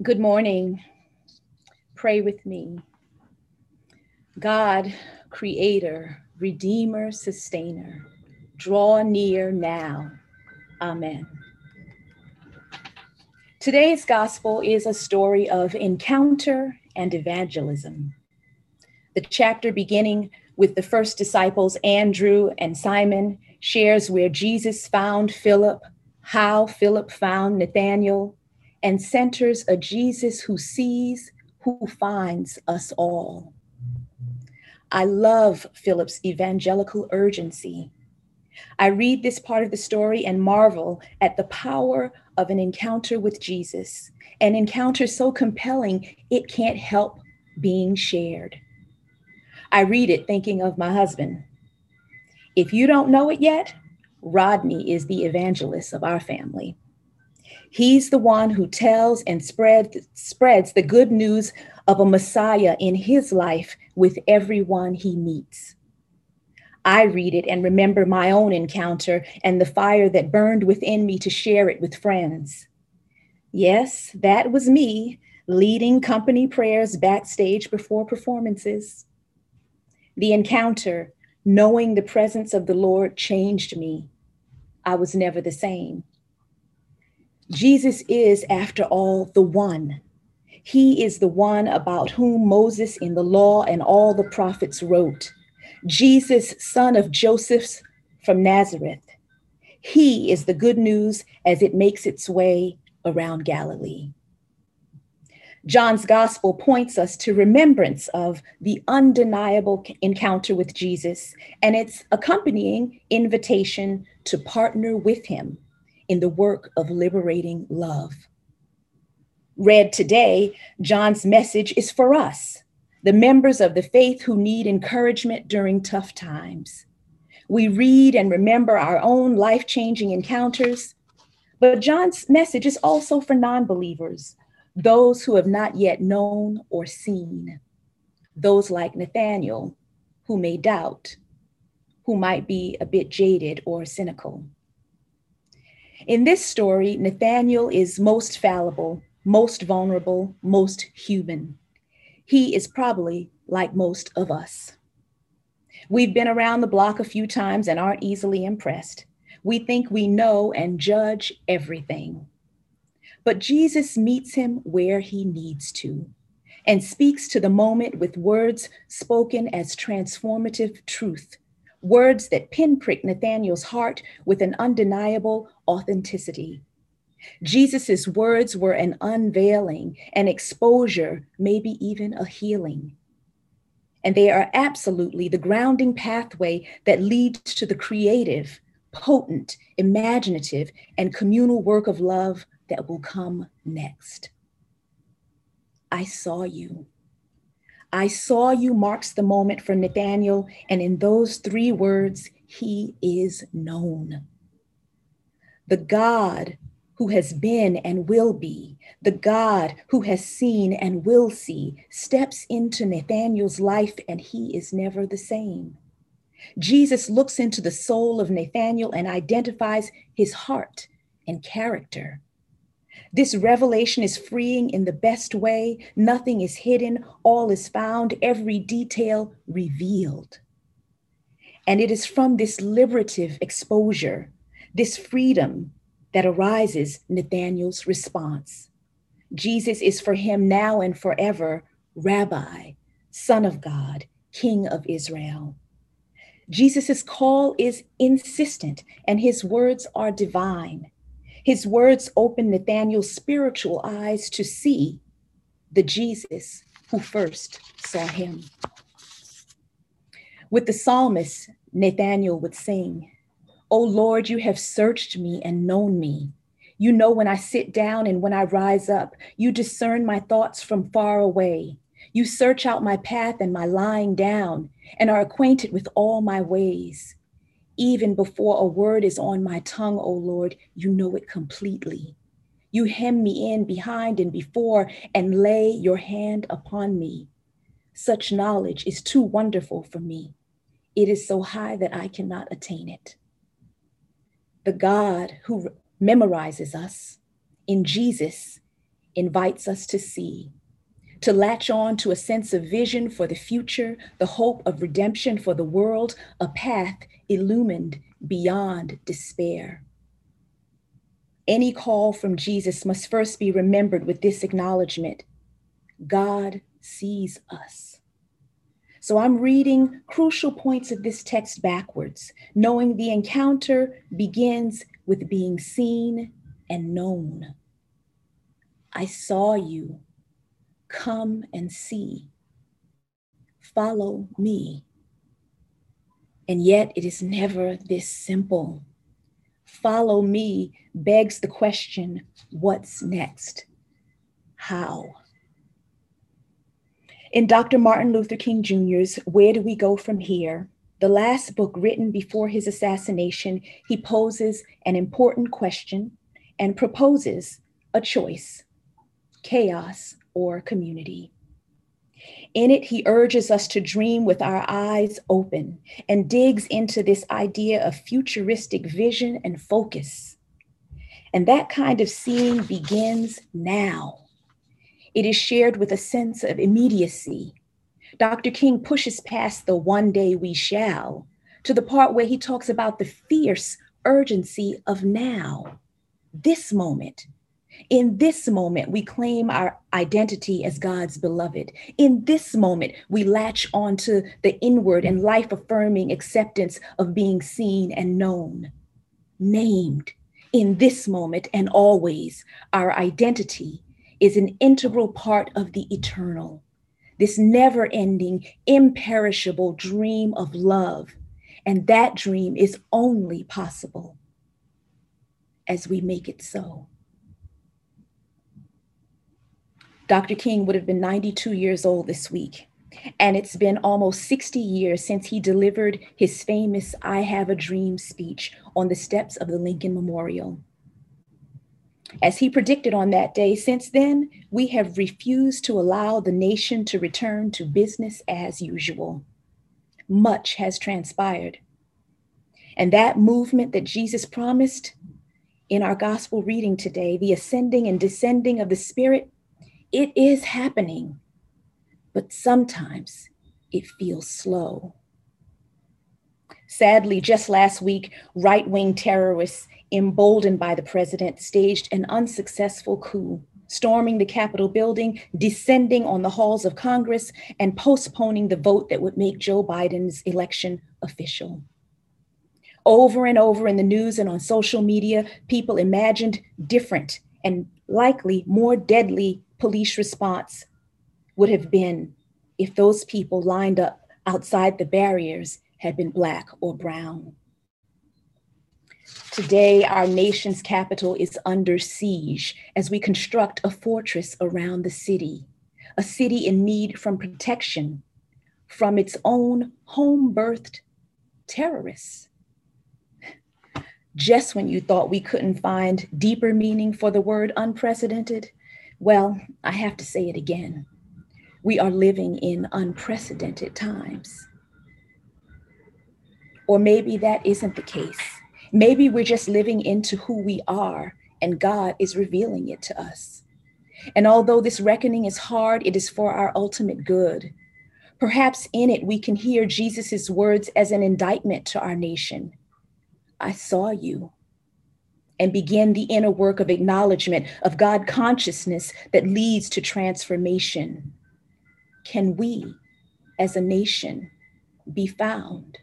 Good morning. Pray with me. God, creator, redeemer, sustainer, draw near now. Amen. Today's gospel is a story of encounter and evangelism. The chapter beginning with the first disciples, Andrew and Simon, shares where Jesus found Philip, how Philip found Nathanael, and centers a Jesus who sees, who finds us all. I love Philip's evangelical urgency. I read this part of the story and marvel at the power of an encounter with Jesus, an encounter so compelling it can't help being shared. I read it thinking of my husband. If you don't know it yet, Rodney is the evangelist of our family. He's the one who tells and spread, spreads the good news of a Messiah in his life with everyone he meets. I read it and remember my own encounter and the fire that burned within me to share it with friends. Yes, that was me leading company prayers backstage before performances. The encounter, knowing the presence of the Lord, changed me. I was never the same. Jesus is, after all, the one. He is the one about whom Moses in the law and all the prophets wrote. Jesus, son of Joseph from Nazareth. He is the good news as it makes its way around Galilee. John's gospel points us to remembrance of the undeniable encounter with Jesus and its accompanying invitation to partner with him in the work of liberating love. Read today, John's message is for us, the members of the faith who need encouragement during tough times. We read and remember our own life changing encounters, but John's message is also for non believers, those who have not yet known or seen, those like Nathaniel, who may doubt, who might be a bit jaded or cynical. In this story, Nathaniel is most fallible, most vulnerable, most human. He is probably like most of us. We've been around the block a few times and aren't easily impressed. We think we know and judge everything. But Jesus meets him where he needs to and speaks to the moment with words spoken as transformative truth words that pinprick Nathaniel's heart with an undeniable authenticity. Jesus' words were an unveiling, an exposure, maybe even a healing. And they are absolutely the grounding pathway that leads to the creative, potent, imaginative, and communal work of love that will come next. I saw you. I saw you marks the moment for Nathaniel, and in those three words, he is known. The God who has been and will be, the God who has seen and will see, steps into Nathaniel's life, and he is never the same. Jesus looks into the soul of Nathaniel and identifies his heart and character. This revelation is freeing in the best way. Nothing is hidden, all is found, every detail revealed. And it is from this liberative exposure, this freedom, that arises Nathaniel's response. Jesus is for him now and forever Rabbi, Son of God, King of Israel. Jesus' call is insistent and his words are divine. His words opened Nathaniel's spiritual eyes to see the Jesus who first saw him. With the psalmist, Nathaniel would sing, O Lord, you have searched me and known me. You know when I sit down and when I rise up. You discern my thoughts from far away. You search out my path and my lying down and are acquainted with all my ways. Even before a word is on my tongue, O Lord, you know it completely. You hem me in behind and before and lay your hand upon me. Such knowledge is too wonderful for me. It is so high that I cannot attain it. The God who memorizes us in Jesus invites us to see, to latch on to a sense of vision for the future, the hope of redemption for the world, a path illumined beyond despair. Any call from Jesus must first be remembered with this acknowledgement God sees us. So I'm reading crucial points of this text backwards, knowing the encounter begins with being seen and known. I saw you. Come and see. Follow me. And yet it is never this simple. Follow me begs the question what's next? How? In Dr. Martin Luther King Jr.'s Where Do We Go From Here? The last book written before his assassination, he poses an important question and proposes a choice chaos or community. In it, he urges us to dream with our eyes open and digs into this idea of futuristic vision and focus. And that kind of seeing begins now. It is shared with a sense of immediacy. Dr. King pushes past the one day we shall to the part where he talks about the fierce urgency of now, this moment, in this moment, we claim our identity as God's beloved. In this moment, we latch onto the inward and life affirming acceptance of being seen and known, named. In this moment and always, our identity is an integral part of the eternal, this never ending, imperishable dream of love. And that dream is only possible as we make it so. Dr. King would have been 92 years old this week. And it's been almost 60 years since he delivered his famous I Have a Dream speech on the steps of the Lincoln Memorial. As he predicted on that day, since then, we have refused to allow the nation to return to business as usual. Much has transpired. And that movement that Jesus promised in our gospel reading today, the ascending and descending of the Spirit, it is happening, but sometimes it feels slow. Sadly, just last week, right wing terrorists, emboldened by the president, staged an unsuccessful coup, storming the Capitol building, descending on the halls of Congress, and postponing the vote that would make Joe Biden's election official. Over and over in the news and on social media, people imagined different and likely more deadly police response would have been if those people lined up outside the barriers had been black or brown. Today, our nation's capital is under siege as we construct a fortress around the city, a city in need from protection from its own home birthed terrorists. Just when you thought we couldn't find deeper meaning for the word unprecedented, well, I have to say it again. We are living in unprecedented times. Or maybe that isn't the case. Maybe we're just living into who we are and God is revealing it to us. And although this reckoning is hard, it is for our ultimate good. Perhaps in it we can hear Jesus' words as an indictment to our nation I saw you and begin the inner work of acknowledgement of God consciousness that leads to transformation. Can we, as a nation, be found?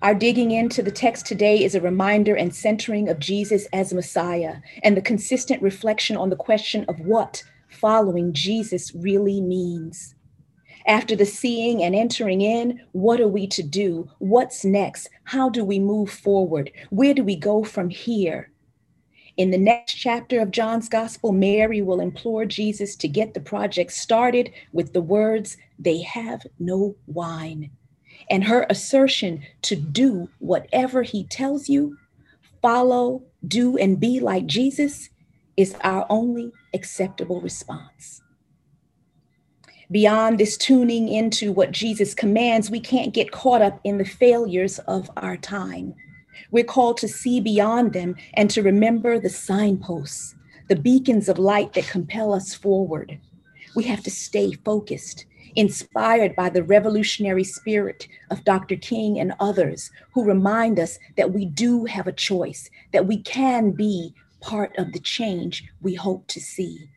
Our digging into the text today is a reminder and centering of Jesus as Messiah and the consistent reflection on the question of what following Jesus really means. After the seeing and entering in, what are we to do? What's next? How do we move forward? Where do we go from here? In the next chapter of John's Gospel, Mary will implore Jesus to get the project started with the words, They have no wine. And her assertion to do whatever he tells you, follow, do, and be like Jesus is our only acceptable response beyond this tuning into what Jesus commands, we can't get caught up in the failures of our time. We're called to see beyond them and to remember the signposts, the beacons of light that compel us forward. We have to stay focused, inspired by the revolutionary spirit of Dr. King and others who remind us that we do have a choice, that we can be part of the change we hope to see.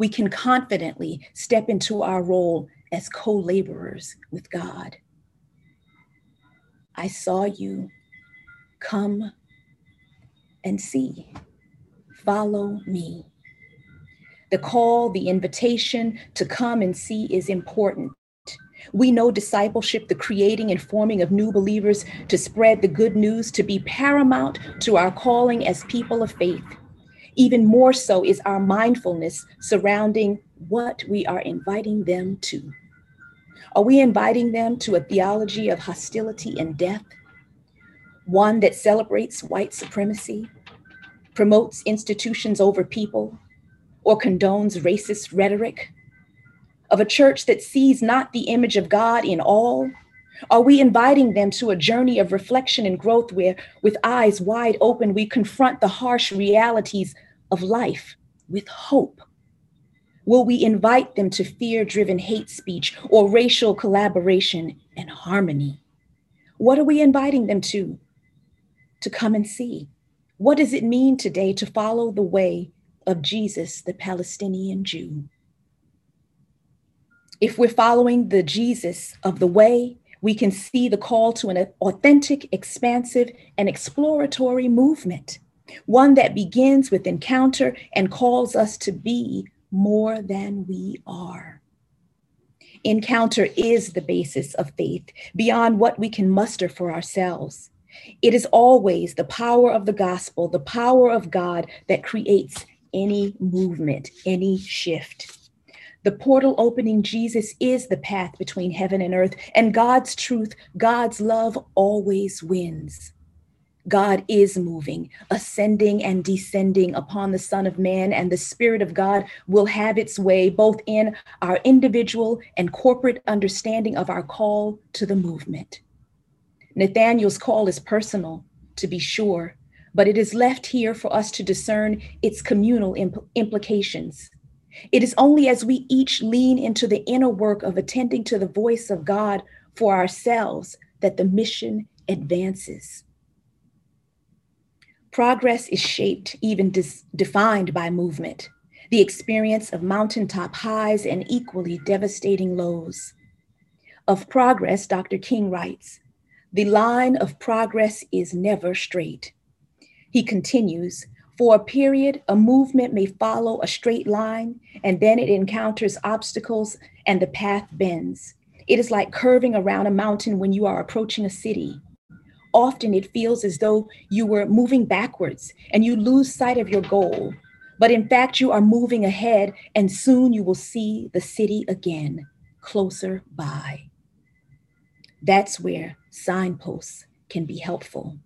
We can confidently step into our role as co laborers with God. I saw you come and see. Follow me. The call, the invitation to come and see is important. We know discipleship, the creating and forming of new believers to spread the good news, to be paramount to our calling as people of faith. Even more so is our mindfulness surrounding what we are inviting them to. Are we inviting them to a theology of hostility and death? One that celebrates white supremacy, promotes institutions over people, or condones racist rhetoric? Of a church that sees not the image of God in all? Are we inviting them to a journey of reflection and growth where, with eyes wide open, we confront the harsh realities of life with hope? Will we invite them to fear driven hate speech or racial collaboration and harmony? What are we inviting them to? To come and see. What does it mean today to follow the way of Jesus, the Palestinian Jew? If we're following the Jesus of the way, we can see the call to an authentic, expansive, and exploratory movement, one that begins with encounter and calls us to be more than we are. Encounter is the basis of faith beyond what we can muster for ourselves. It is always the power of the gospel, the power of God that creates any movement, any shift. The portal opening Jesus is the path between heaven and earth, and God's truth, God's love always wins. God is moving, ascending and descending upon the Son of Man, and the Spirit of God will have its way both in our individual and corporate understanding of our call to the movement. Nathaniel's call is personal, to be sure, but it is left here for us to discern its communal impl- implications. It is only as we each lean into the inner work of attending to the voice of God for ourselves that the mission advances. Progress is shaped, even dis- defined by movement, the experience of mountaintop highs and equally devastating lows. Of progress, Dr. King writes, the line of progress is never straight. He continues, for a period, a movement may follow a straight line, and then it encounters obstacles and the path bends. It is like curving around a mountain when you are approaching a city often it feels as though you were moving backwards and you lose sight of your goal. But in fact, you are moving ahead, and soon you will see the city again, closer by. That's where signposts can be helpful.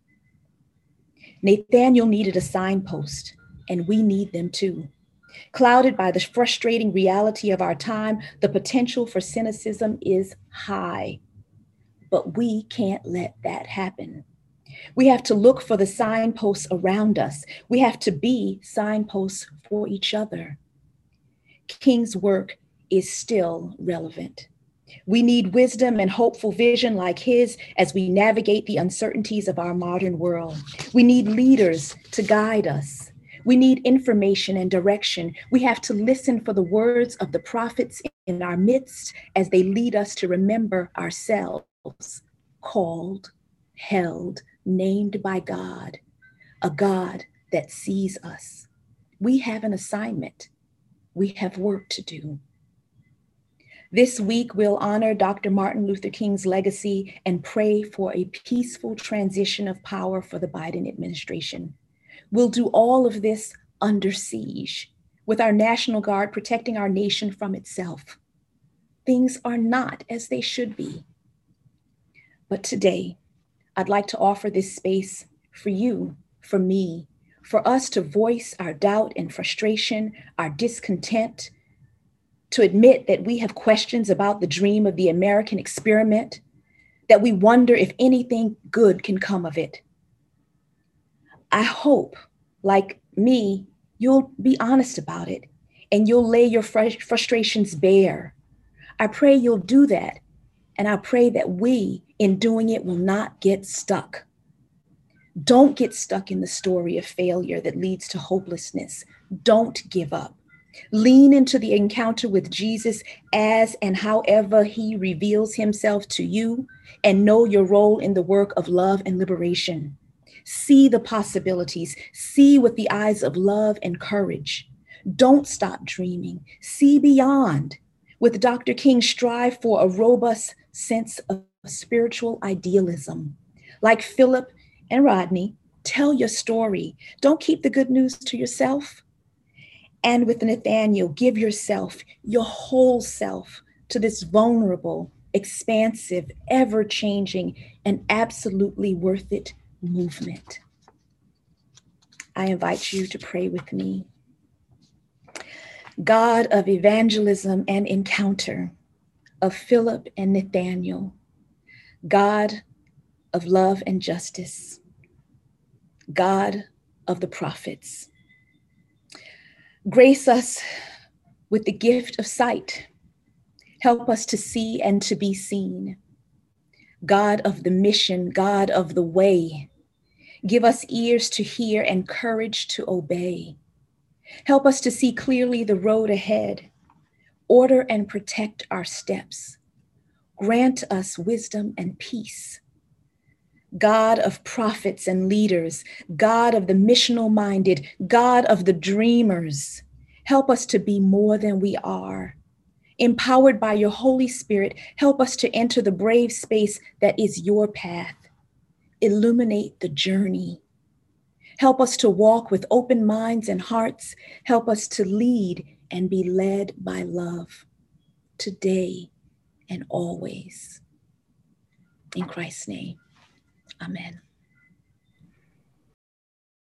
Nathaniel needed a signpost, and we need them too. Clouded by the frustrating reality of our time, the potential for cynicism is high but we can't let that happen. We have to look for the signposts around us. We have to be signposts for each other. King's work is still relevant. We need wisdom and hopeful vision like his as we navigate the uncertainties of our modern world. We need leaders to guide us. We need information and direction. We have to listen for the words of the prophets in our midst as they lead us to remember ourselves called, held, named by God, a God that sees us. We have an assignment, we have work to do. This week, we'll honor Dr. Martin Luther King's legacy and pray for a peaceful transition of power for the Biden administration. We'll do all of this under siege, with our National Guard protecting our nation from itself. Things are not as they should be. But today, I'd like to offer this space for you, for me, for us to voice our doubt and frustration, our discontent, to admit that we have questions about the dream of the American experiment, that we wonder if anything good can come of it. I hope, like me, You'll be honest about it and you'll lay your frustrations bare. I pray you'll do that. And I pray that we, in doing it, will not get stuck. Don't get stuck in the story of failure that leads to hopelessness. Don't give up. Lean into the encounter with Jesus as and however he reveals himself to you, and know your role in the work of love and liberation. See the possibilities, see with the eyes of love and courage. Don't stop dreaming, see beyond. With Dr. King, strive for a robust sense of spiritual idealism. Like Philip and Rodney, tell your story. Don't keep the good news to yourself. And with Nathaniel, give yourself, your whole self, to this vulnerable, expansive, ever changing, and absolutely worth it movement. I invite you to pray with me. God of evangelism and encounter, of Philip and Nathaniel, God of love and justice, God of the prophets. Grace us with the gift of sight. Help us to see and to be seen. God of the mission, God of the way. Give us ears to hear and courage to obey. Help us to see clearly the road ahead. Order and protect our steps. Grant us wisdom and peace. God of prophets and leaders, God of the missional minded, God of the dreamers, help us to be more than we are. Empowered by your Holy Spirit, help us to enter the brave space that is your path. Illuminate the journey. Help us to walk with open minds and hearts. Help us to lead and be led by love today and always. In Christ's name. Amen.